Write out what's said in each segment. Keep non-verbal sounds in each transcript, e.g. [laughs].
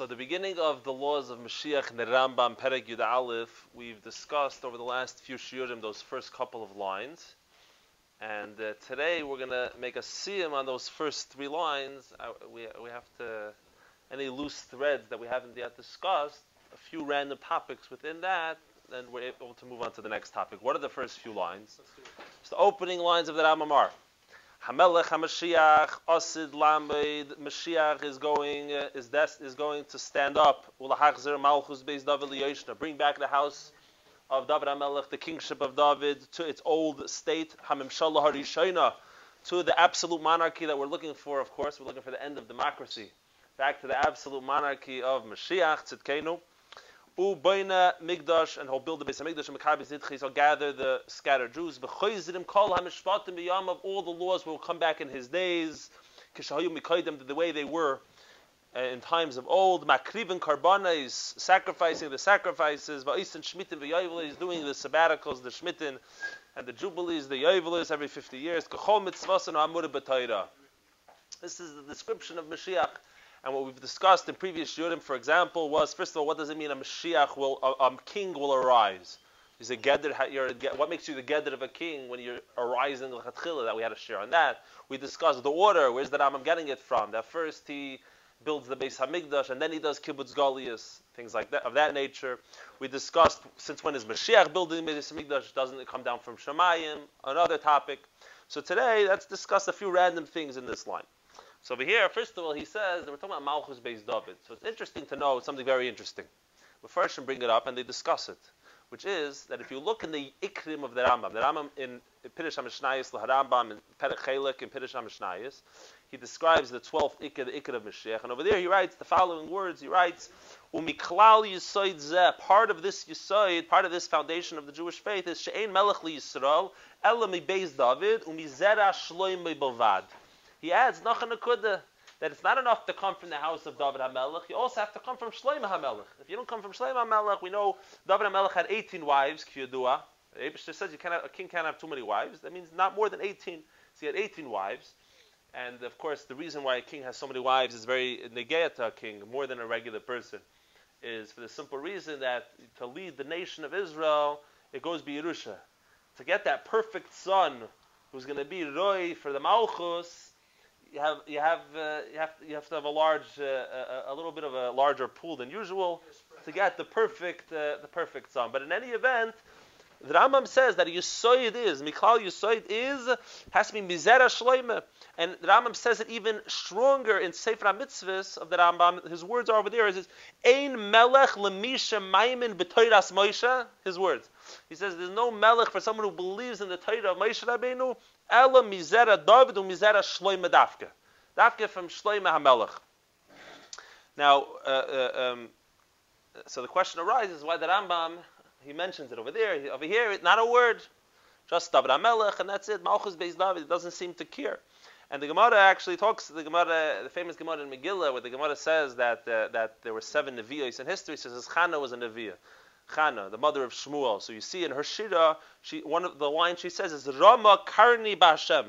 So the beginning of the laws of Mashiach in the Rambam Perek Yud Aleph, we've discussed over the last few shiurim those first couple of lines, and uh, today we're going to make a siyum on those first three lines. Uh, we, we have to any loose threads that we haven't yet discussed, a few random topics within that, and we're able to move on to the next topic. What are the first few lines? It's the opening lines of the Rambam are. Hamelech Hamashiach Osid Lamed Mashiach is going uh, is des, is going to stand up. Ulahachzer Malchus Beis David Liyoshna. Bring back the house of David Hamelech, the kingship of David, to its old state. Hamimshalah Harishayna, to the absolute monarchy that we're looking for. Of course, we're looking for the end of democracy. Back to the absolute monarchy of Mashiach Tzidkenu. Ubayna Migdash, and he'll build the base of Migdash, and Mekabi Zidchis, he'll gather the scattered Jews. B'choizidim kol hamishpatim of all the laws will come back in his days. Kishahayu mikaidim, the way they were uh, in times of old. Makrivin karbana is sacrificing the sacrifices. Va'isin shmitin is doing the sabbaticals, the shmitin, and the jubilees, the yovelis every 50 years. Kachol mitzvasan amur b'tayra. This is the description of Mashiach. And what we've discussed in previous shurim, for example, was first of all, what does it mean a Mashiach will, a, a king will arise? Is a gedder, what makes you the gedder of a king when you're arising l'chatchila? That we had a share on that. We discussed the order. Where's the Rambam getting it from? That first he builds the Beis Hamikdash, and then he does kibbutz galias, things like that of that nature. We discussed since when is Mashiach building the Beis Hamikdash? Doesn't it come down from Shemayim? Another topic. So today, let's discuss a few random things in this line. So over here, first of all, he says that we're talking about Malchus Beis David. So it's interesting to know something very interesting. But first, should bring it up and they discuss it, which is that if you look in the Ikrim of the Rambam, the Rambam in Pirish HaMishnayis, the Rambam in Perek in Pirish HaMishnayis, he describes the 12th Ikr, the Ikr of Mashiach. And over there he writes the following words. He writes, Umiklal Yisoid Zeh, part of this Yisoid, part of this foundation of the Jewish faith is She'ein Melech Li Yisrael, Ela Mi Beis David, Umizera Shloim Mi Bovad. He adds Nachan Akudah that it's not enough to come from the house of David HaMelech. You also have to come from Shloim HaMelech. If you don't come from Shloim HaMelech, we know David HaMelech had 18 wives, Kiyadua. Abishter says you cannot, a king can't have too many wives. That means not more than 18. So he had 18 wives. And of course, the reason why a king has so many wives is very negate to a king, more than a regular person, is for the simple reason that to lead the nation of Israel, it goes Yerusha. To get that perfect son who's going to be Roy for the Malchus, you have you have uh, you have you have to have a large uh, a, a, little bit of a larger pool than usual to get the perfect uh, the perfect sum. But in any event, the Rambam says that Yisoid is Miklal Yisoid is has to be Mizera Shleime, and the Rambam says it even stronger in Sefer HaMitzvahs of the Rambam. His words are over there. Is Ein Melech Lemisha Maimin B'Toiras Moshe. His words. He says there's no Melech for someone who believes in the Torah of Moshe Rabbeinu Ela mizera David u mizera Shloime Dafke. Dafke from Shloime HaMelech. Now, uh, uh, um, so the question arises why the Rambam, he mentions it over there. Over here, not a word. Just David HaMelech, and that's it. Malchus Beis David. It doesn't seem to care. And the Gemara actually talks, the Gemara, the famous Gemara in Megillah, where the Gemara says that uh, that there were seven Nevi'os in history. It says Chana was a Nevi'ah. Chana, the mother of Shmuel. So you see in her Shira, she, one of the lines she says is Rama Karni Bashem.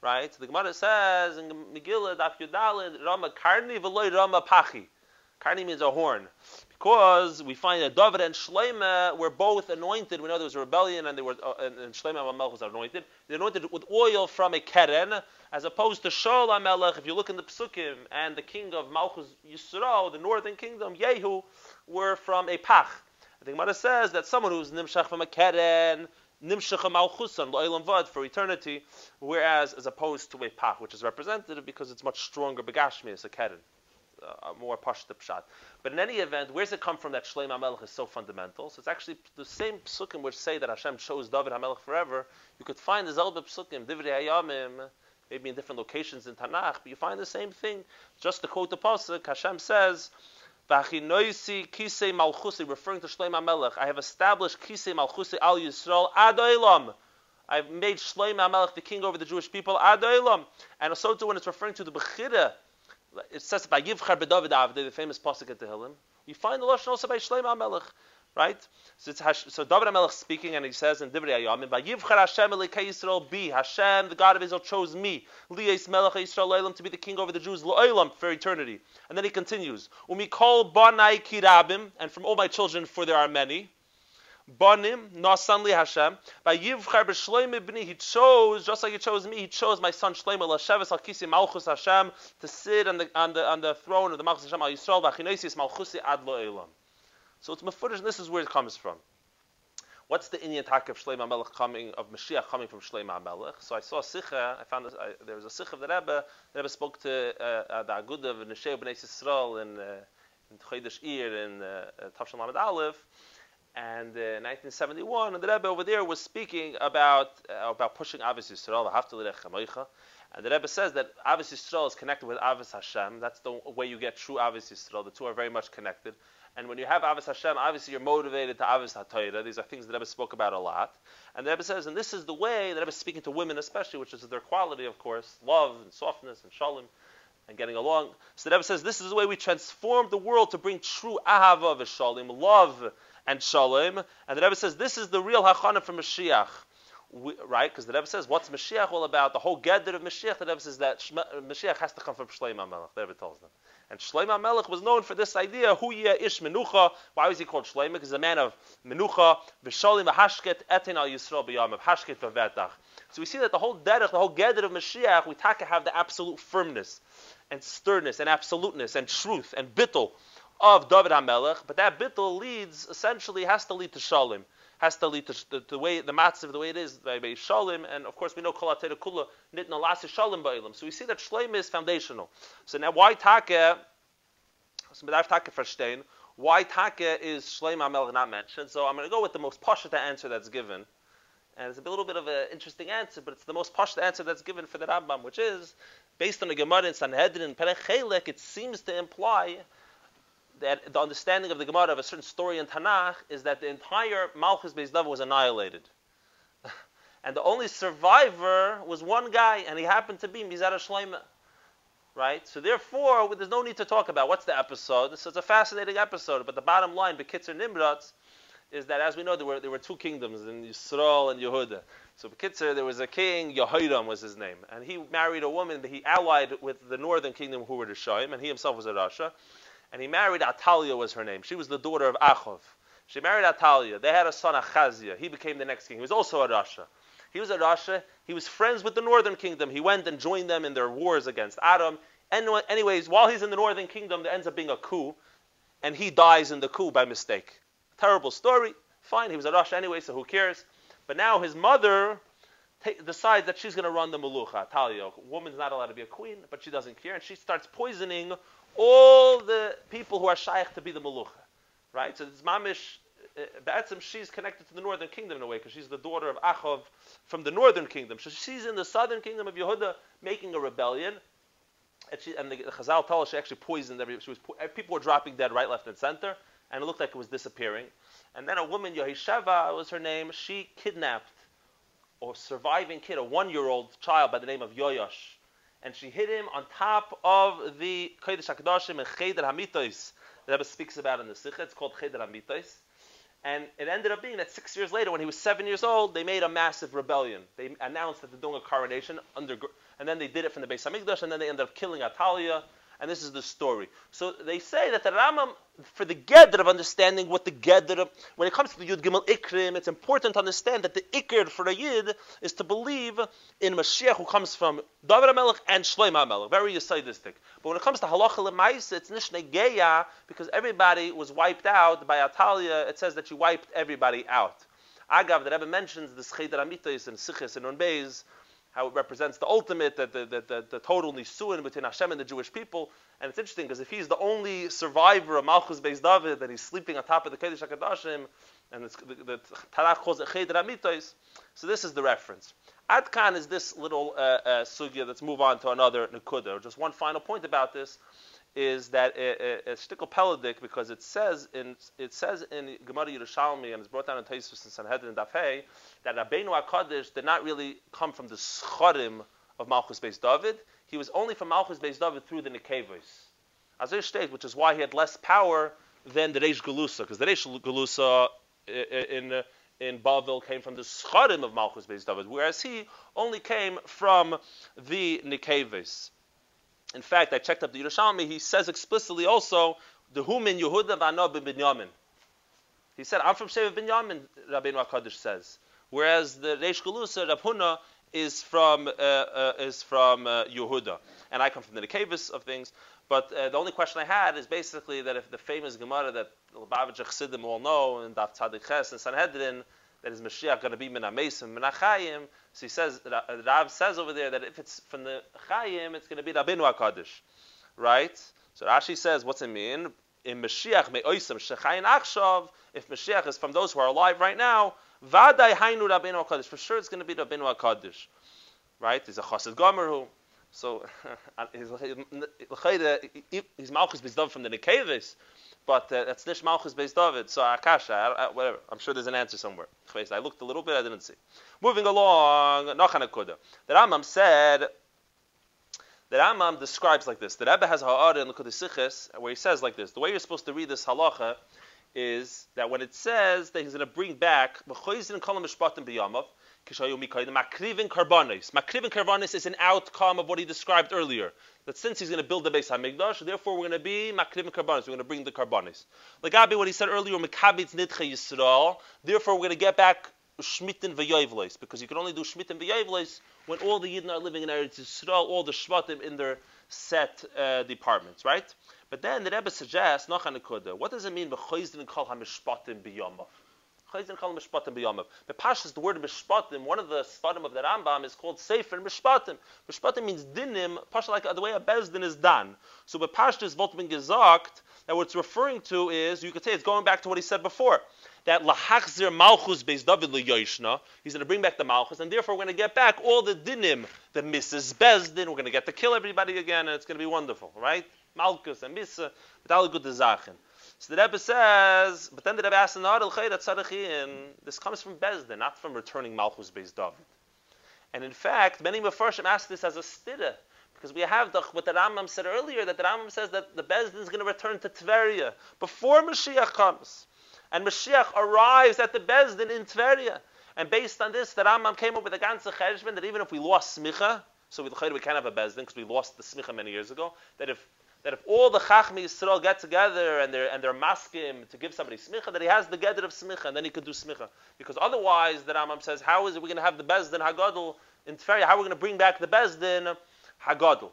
Right? So The Gemara says in Megillah, Daf Yudalid, Rama Karni Veloy Rama Pachi. Karni means a horn. Because we find that David and Shloimeh were both anointed. We know there was a rebellion and, they were, uh, and, and Melech was anointed. They anointed with oil from a keren, as opposed to Shaul HaMelech. If you look in the Psukim, and the king of Malchus Yisrael, the northern kingdom, Yehu, were from a pach. I think Gemara says that someone who's nimshach from a keren, nimshach malchusan lo'ilam vad for eternity, whereas as opposed to a pach, which is representative because it's much stronger begashmi as a keren, uh, more pashta pshat. But in any event, where's it come from that Shleim HaMelech is so fundamental? So it's actually the same psukim which say that Hashem chose David HaMelech forever. You could find the Zelba psukim, Divrei Hayamim, maybe in different locations in Tanakh, but you find the same thing. Just to quote the pasuk, Hashem says V'achinoisi kisei malchusi, referring to Shloim HaMelech. I have established kisei malchusi al Yisrael ad olam. I've made Shloim HaMelech the king over the Jewish people ad olam. And so too when it's referring to the Bechira, it says by Yivchar Bedavid Avdei, the famous pasuk at Tehillim. You find the lashon also by Shloim HaMelech. right? So Hash, so David HaMelech speaking, and he says in Divrei Hayamim, "Vayivchar Hashem Elikei Yisrael be Hashem, the God of Israel, chose me, Liyes Melech Yisrael Olam, to be the king over the Jews, Lo'olam for eternity." And then he continues, "Umikol Banai Kirabim, and from all my children, for there are many." Banim nasan Hashem. By Yivchar b'Shloim ibni, he chose just like he chose me. He chose my son Shloim l'sheves al malchus Hashem to sit on the on the on the throne of the malchus Hashem al Yisrael v'achinosis malchusi ad lo'elam. So it's mafurish, and this is where it comes from. What's the inyan talk of Shloim HaMelech coming, of Mashiach coming from Shloim HaMelech? So I saw a Sikha, I found this, I, there was a Sikha of the Rebbe, the Rebbe spoke to uh, uh, the Agud of Neshei B'nai Yisrael in, uh, in Chodesh Ir in uh, uh, Tavshan Lamed Aleph, and uh, in 1971, and the Rebbe over there was speaking about uh, about pushing Avis Yisrael, and the Rebbe says that Avis Yisrael is connected with Avis Hashem. That's the way you get true Avis Yisrael. The two are very much connected. And when you have Avis Hashem, obviously you're motivated to Avis HaTorah. These are things that Rebbe spoke about a lot. And the Rebbe says, and this is the way that Rebbe is speaking to women especially, which is their quality, of course, love and softness and shalom and getting along. So the Rebbe says, this is the way we transform the world to bring true ahava v'shalom, love and shalom. And the Rebbe says, this is the real hachana for Mashiach. We, right? Because the Rebbe says, what's Mashiach all about? The whole gather of Mashiach, the Rebbe says that Mashiach has to come from Shleim HaMelech. The Rebbe tells them. And Shlomo Melech was known for this idea, Hu Ish Menucha. Why was he called Shlomo? Because he's a man of Menucha, V'sholim Hashket Etin Al Yisrael B'yam, of Hashket V'vetach. So we see that the whole derech, the whole gedder of Mashiach, we taka have the absolute firmness and sternness and absoluteness and truth and bittul of David HaMelech, but that bittul leads, essentially, has to lead to Shalom has to lead to the, the way the matzav the way it is by, by shalim, and of course we know kol kula nit nalas shalim ba'ilim. So we see that shleim is foundational. So now why take? So medarf take verstehen. Why take is shleim amel not mentioned? So I'm going to go with the most pashta answer that's given. And it's a little bit of an interesting answer, but it's the most pashta answer that's given for the Rambam, which is based on the Gemara in Sanhedrin Perech It seems to imply that the understanding of the Gemara of a certain story in Tanakh is that the entire Malchus Beis David was annihilated. [laughs] and the only survivor was one guy, and he happened to be Mizar Shleima. Right? So therefore, there's no need to talk about what's the episode. So it's a fascinating episode, but the bottom line, Bekitzer Nimrat, is that as we know, there were, there were two kingdoms in Yisrael and Yehuda. So Bekitzer, there was a king, Yehoram was his name, and he married a woman that he allied with the northern kingdom who were the Shoim, and he himself was a Rasha and he married Atalia was her name. She was the daughter of Achov. She married Atalia. They had a son, Achazia. He became the next king. He was also a Rasha. He was a Rasha. He was friends with the northern kingdom. He went and joined them in their wars against Adam. And anyways, while he's in the northern kingdom, there ends up being a coup, and he dies in the coup by mistake. Terrible story. Fine, he was a Rasha anyway, so who cares? But now his mother decides that she's going to run the Melucha, Talia. Woman's not allowed to be a queen, but she doesn't care, and she starts poisoning all the people who are shaykh to be the Melucha. Right? So it's Mamish, uh, she's connected to the northern kingdom in a way, because she's the daughter of Achov from the northern kingdom. So she's in the southern kingdom of Yehuda making a rebellion. And, she, and the, the Chazal tell us she actually poisoned every. She was people were dropping dead right, left, and center, and it looked like it was disappearing. And then a woman, Yehisheva was her name. She kidnapped a surviving kid, a one-year-old child by the name of Yoyosh, and she hid him on top of the Kodesh HaKadoshim and Cheder HaMitos. The Rebbe speaks about in the Sikha. It's called Cheder HaMitos. And it ended up being that six years later, when he was seven years old, they made a massive rebellion. They announced that they're doing a coronation, under, and then they did it from the Beis Hamikdash, and then they ended up killing Atalia, and this is the story. So they say that the Rambam, for the Gedr of understanding what the Gedr, when it comes to the Yud Gimel Ikrim, it's important to understand that the Ikr for a Yid is to believe in Mashiach who comes from David HaMelech and Shloim HaMelech, very Yisaidistic. But when it comes to Halacha L'maisa, it's Nishne Geya, because everybody was wiped out by Atalia, it says that you wiped everybody out. Agav, the Rebbe mentions the Cheder Amitais and Sichis and Unbeis, how it represents the ultimate, the, the, the, the, total nisuin between Hashem and the Jewish people. And it's interesting because if he's the only survivor of Malchus Beis David and he's sleeping on top of the Kedesh HaKadoshim, and the, the Tanakh calls it so this is the reference. Adkan is this little uh, uh, sugya. Let's move on to another Nakuda. Just one final point about this is that a shtickle peladik because it says in it says in Gemara Yerushalmi and it's brought down in Taisus and Sanhedrin Dafei that Rabbeinu Hakadosh did not really come from the schorim of Malchus Beis David. He was only from Malchus Beis David through the Nekevos. Azir state, which is why he had less power than the Reish Galusa, because the Reish Galusa in, in came from the Scharim of Malchus Beis David, whereas he only came from the Nikevis. In fact, I checked up the Yerushalmi, he says explicitly also, the Humin Yehuda V'ano Binyamin. He said, I'm from Sheva Binyamin, Rabbeinu HaKadosh says. Whereas the Reish Galusa, Rab Huna, is from, uh, uh, is from uh, Yehuda. And I come from the Nikevis of things. But uh, the only question I had is basically that if the famous Gemara that Lubavitch Chassidim all know and Daf Tzadik Ches and Sanhedrin, that is Mashiach going to be Min HaChayim, so he says, Rav says over there that if it's from the Chayim, it's going to be Rabbeinu HaKadosh. Right? So Rashi says, what's it mean? In Mashiach me'oisam shechayin achshav, if Mashiach is from those who are alive right now, vaday hainu Rabbeinu HaKadosh. For sure it's going to be Rabbeinu HaKadosh. Right? There's a Chassid Gomer so [laughs] his malchus based from the Nekevis, but uh, that's nish malchus Beis David. So akasha, whatever. I'm sure there's an answer somewhere. I looked a little bit, I didn't see. Moving along, Nachanakuda. The Rambam said. The Rambam describes like this. The Rebbe has ha'ara in the Siches, where he says like this. The way you're supposed to read this halacha is that when it says that he's going to bring back Makrivin karbanis. Makrivin karbanis is an outcome of what he described earlier. That since he's going to build the Beis Hamikdash, therefore we're going to be makrivin karbanis. We're going to bring the karbanis. Like Abi, what he said earlier, mikabitz nidche yisrael. Therefore we're going to get back shmitten v'yoyvleis, because you can only do shmitten v'yoyvleis when all the Yidden are living in Eretz Yisrael, all the shvatim in their set uh, departments, right? But then the Rebbe suggests, what does it mean, v'choizdin kol ha-mishpatim b'yomov? Chayzin Chal Mishpatim B'Yomav. The Pashas, the word Mishpatim, one of the Sfarim of the Rambam is called Sefer Mishpatim. Mishpatim means dinim, Pasha like the way a bezdin is done. So the Pashas Volt bin gesagt, that what it's referring to is, you could say it's going back to what he said before, that Lahachzir Malchus Beis David Yoshna, he's going to bring back the Malchus, and therefore we're going to get back all the dinim, the Mrs. Bezdin, we're going to get to kill everybody again, and it's going to be wonderful, right? Malchus and Misa, but uh, all good Zachen. So the Rebbe says, but then the Rebbe asks in the this comes from Bezdin, not from returning Malchus Beis David. And in fact, many Mefarshim ask this as a stira, because we have the, what the Rambam said earlier, that the Rambam says that the Bezdin is going to return to Tveria before Mashiach comes. And Mashiach arrives at the Bezdin in Tveria. And based on this, the Rambam came up with a ganze cheshbon that even if we lost smicha, so we, we can't have a Bezdin because we lost the smicha many years ago, that if that if all the Chachmi Yisrael get together and they're and they're maskim to give somebody smicha, that he has the gedder of smicha, and then he could do smicha. Because otherwise, the Rambam says, how is it we're going to have the bezdin hagadol in Tveria? How are we going to bring back the bezdin hagadol?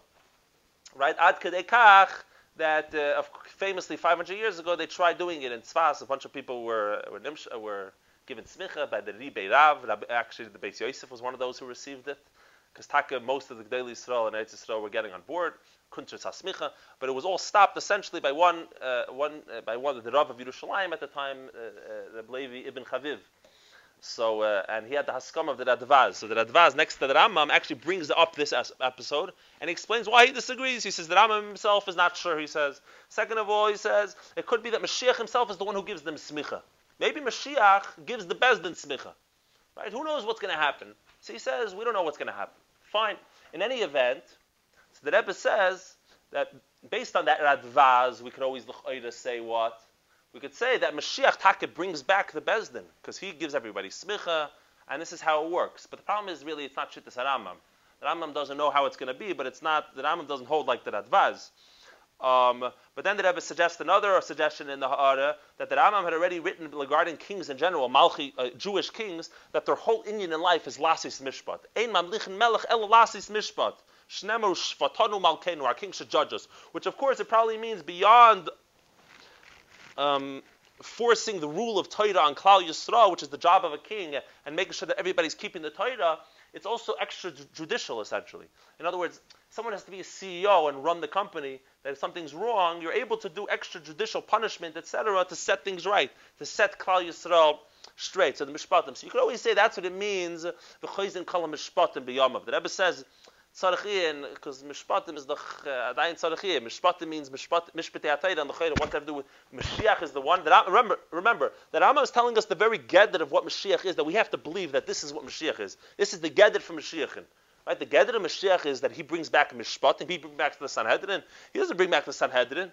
Right? Ad kedekach that uh, famously 500 years ago they tried doing it in Tzfas. A bunch of people were were, nimsh, were given smicha by the Ribe Rav. Actually, the Beis Yosef was one of those who received it because most of the daily Yisrael and Eretz Yisrael were getting on board. Hasmicha, but it was all stopped essentially by one, uh, one uh, by one the Rav of Yerushalayim at the time, uh, uh, Levi ibn Chaviv. So, uh, and he had the Haskam of the Radvaz. So the Radvaz, next to the Rambam, actually brings up this episode and he explains why he disagrees. He says the Rambam himself is not sure, he says. Second of all, he says it could be that Mashiach himself is the one who gives them smicha. Maybe Mashiach gives the Bezdin smicha. Right? Who knows what's going to happen? So he says, we don't know what's going to happen. Fine. In any event, so the Rebbe says that based on that Radvaz, we could always say what? We could say that Mashiach Taka brings back the Bezdin, because he gives everybody smicha, and this is how it works. But the problem is really it's not Shittas Rambam. The Rambam doesn't know how it's going to be, but it's not, the Rambam doesn't hold like the Radvaz. Um, but then the Rebbe suggests another suggestion in the Ha'ara that the Rambam had already written regarding kings in general, Malchi, uh, Jewish kings, that their whole inyan in life is Lasis Mishpat. Ein mamlichen melech el Lasis Mishpat. Shnemer Shvatanu Malkenu, our king should judge us. Which of course it probably means beyond um, forcing the rule of Torah on Klal Yisrael, which is the job of a king, and making sure that everybody's keeping the Torah, it's also extrajudicial essentially. In other words, someone has to be a CEO and run the company. That if something's wrong, you're able to do extrajudicial punishment, etc., to set things right, to set Klal Yisrael straight. So the mishpatim. So you could always say that's what it means. The chayzin kala mishpatim b'yamav. The Rebbe says tzarechiyim because mishpatim is the adayin tzarechiyim. Mishpatim means mishpat mishpatei atayda and the chayda. What have to do with Mashiach is the one that remember. Remember that Rambam is telling us the very gedder of what Mashiach is. That we have to believe that this is what Mashiach is. This is the gedder for Mashiach. Right? The gedder of Mashiach is that he brings back mishpatim. He brings back the Sanhedrin. He doesn't bring back the Sanhedrin.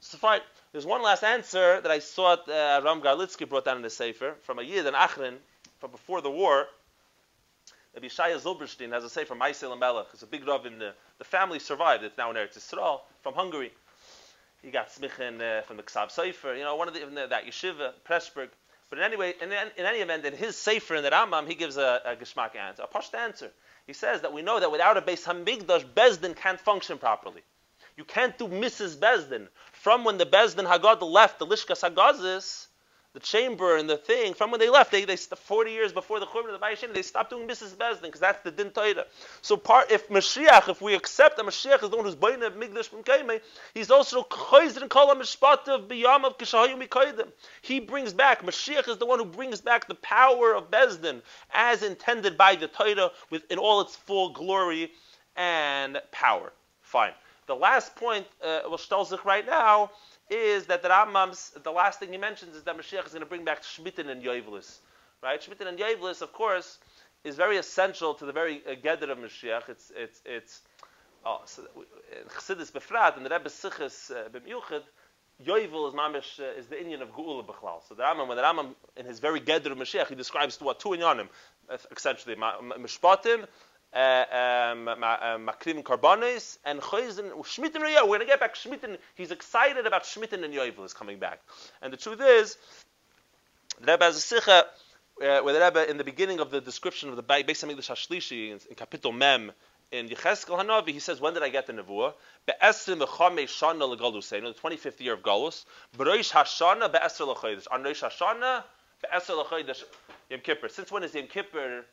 So fine. There's one last answer that I saw uh, Ram Garlitsky brought down in the Sefer from a Yid in Achrin from before the war. Rabbi Shaya Zilberstein has a Sefer Maisel Melech. It's a big Rav in the, the family survived. It's now in Eretz Yisrael from Hungary. He got smichin uh, from the Ksav Sefer, you know, one of the, the that yeshiva, Pressburg. But in any way, in, in, any event, in his Sefer in the Rambam, he gives a, a geschmack answer, a posh answer. He says that we know that without a Beis Hamikdash, Bezdin can't function properly. You can't do Mrs. Bezdin. From when the Bezdin Hagadol left the Lishkas Hagazis, the chamber and the thing, from when they left, they, they 40 years before the Churban of the Bayeshin, they stopped doing Mrs. Bezdin because that's the Din Torah. So part, if Mashiach, if we accept that Mashiach is the one who's buying of Migdash Mkaime, he's also Chayzer and Kol HaMishpat Biyam of Kishahayu Mikaidim. He brings back, Mashiach is the one who brings back the power of Bezdin as intended by the Torah with, in all its full glory and power. Fine. The last point, uh, we'll right now, is that the Rambam's, the last thing he mentions is that Mashiach is going to bring back Shmitten and Yovelis. Right? Shmitten and Yovelis, of course, is very essential to the very uh, Geder of Mashiach. It's, it's, it's, oh, so in Chassidus Befrat, in the Rebbe Sichas uh, B'miuchid, Yovel is mamish uh, is the inyan of Geula Bechlal. So the Rambam, when the Rambam in his very Geder of Mashiach, he describes what two inyanim, essentially mishpatim Uh, um, uh, makrim karbanis and chayzin shmitin We're going to get back shmitin. He's excited about shmitin and yovel is coming back. And the truth is, the Rebbe has a sicha uh, where the Rebbe in the beginning of the description of the Beis Hamikdash Hashlishi in, in Kapitel Mem in Yecheskel Hanavi, he says, when did I get the nevuah? Be'esrim v'chamei shana legaluseinu, the 25th year of Galus. B'roish hashana be'esr l'chodesh. On Rosh Hashana be'esr l'chodesh Yom Kippur. Since when is Yom Kippur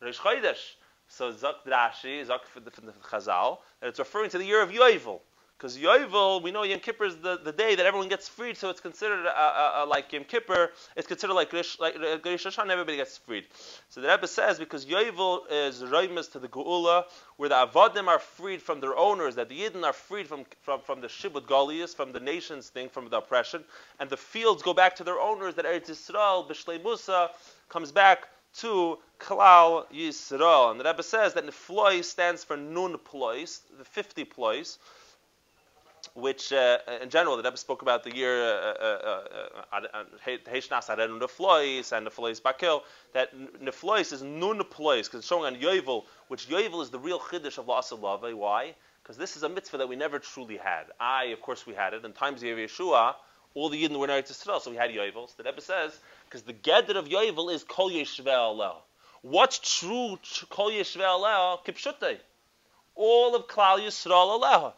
Rosh Chodesh? So Zak Drashi, Zak for the, the Chazal, that it's referring to the year of Yovel. Because Yovel, we know Yom Kippur is the, the day that everyone gets freed, so it's considered a, a, a, like Yom Kippur, it's considered like Grish, like uh, Hashan, everybody gets freed. So the Rebbe says, because Yovel is Raimus to the Geula, where the Avadim are freed from their owners, that the Yidden are freed from, from, from the Shibud Golias, from the nation's thing, from the oppression, and the fields go back to their owners, that Eretz Yisrael, Bishlei Musa, comes back to Klal Yisrael. And the Rebbe says that Nefloi stands for Nun Plois, the 50 plois, which uh, in general, the Rebbe spoke about the year Heishnas uh, uh, uh Neflois and Neflois Bakil, that Neflois is Nun Plois, because it's showing on Yovel, which Yovel is the real Chiddush of La'asalave. Why? Because this is a mitzvah that we never truly had. I, of course, we had it. In times of Yeshua, all the Yidden were in Eretz Yisrael, so we had Yovel. So the Rebbe says, because the Gedder of Yovel is Kol Yeshve What's true Kol Yeshve Aleh? Kipshutei. All of Klal Yisrael Aleha.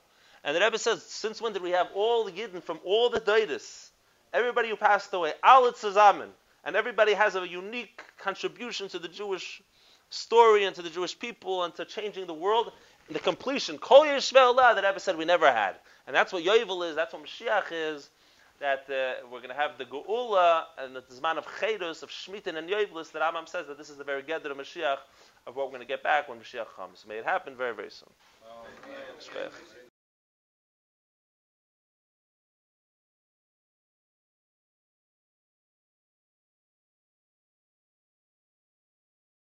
And the Rebbe says, since when did we have all the Yidden from all the Daitis? Everybody who passed away, Alit Zazamin. And everybody has a unique contribution to the Jewish story and to the Jewish people and to changing the world. the completion, Kol Aleh, the Rebbe said we never had. And that's what Yovel is, that's what Mashiach is that uh, we're going to have the Geula and the Zman of Chedus, of Shmitin and Yovelis, that Amam says that this is the very Gedder of Mashiach of what we're going to get back when Mashiach comes. May it happen very, very soon. Oh,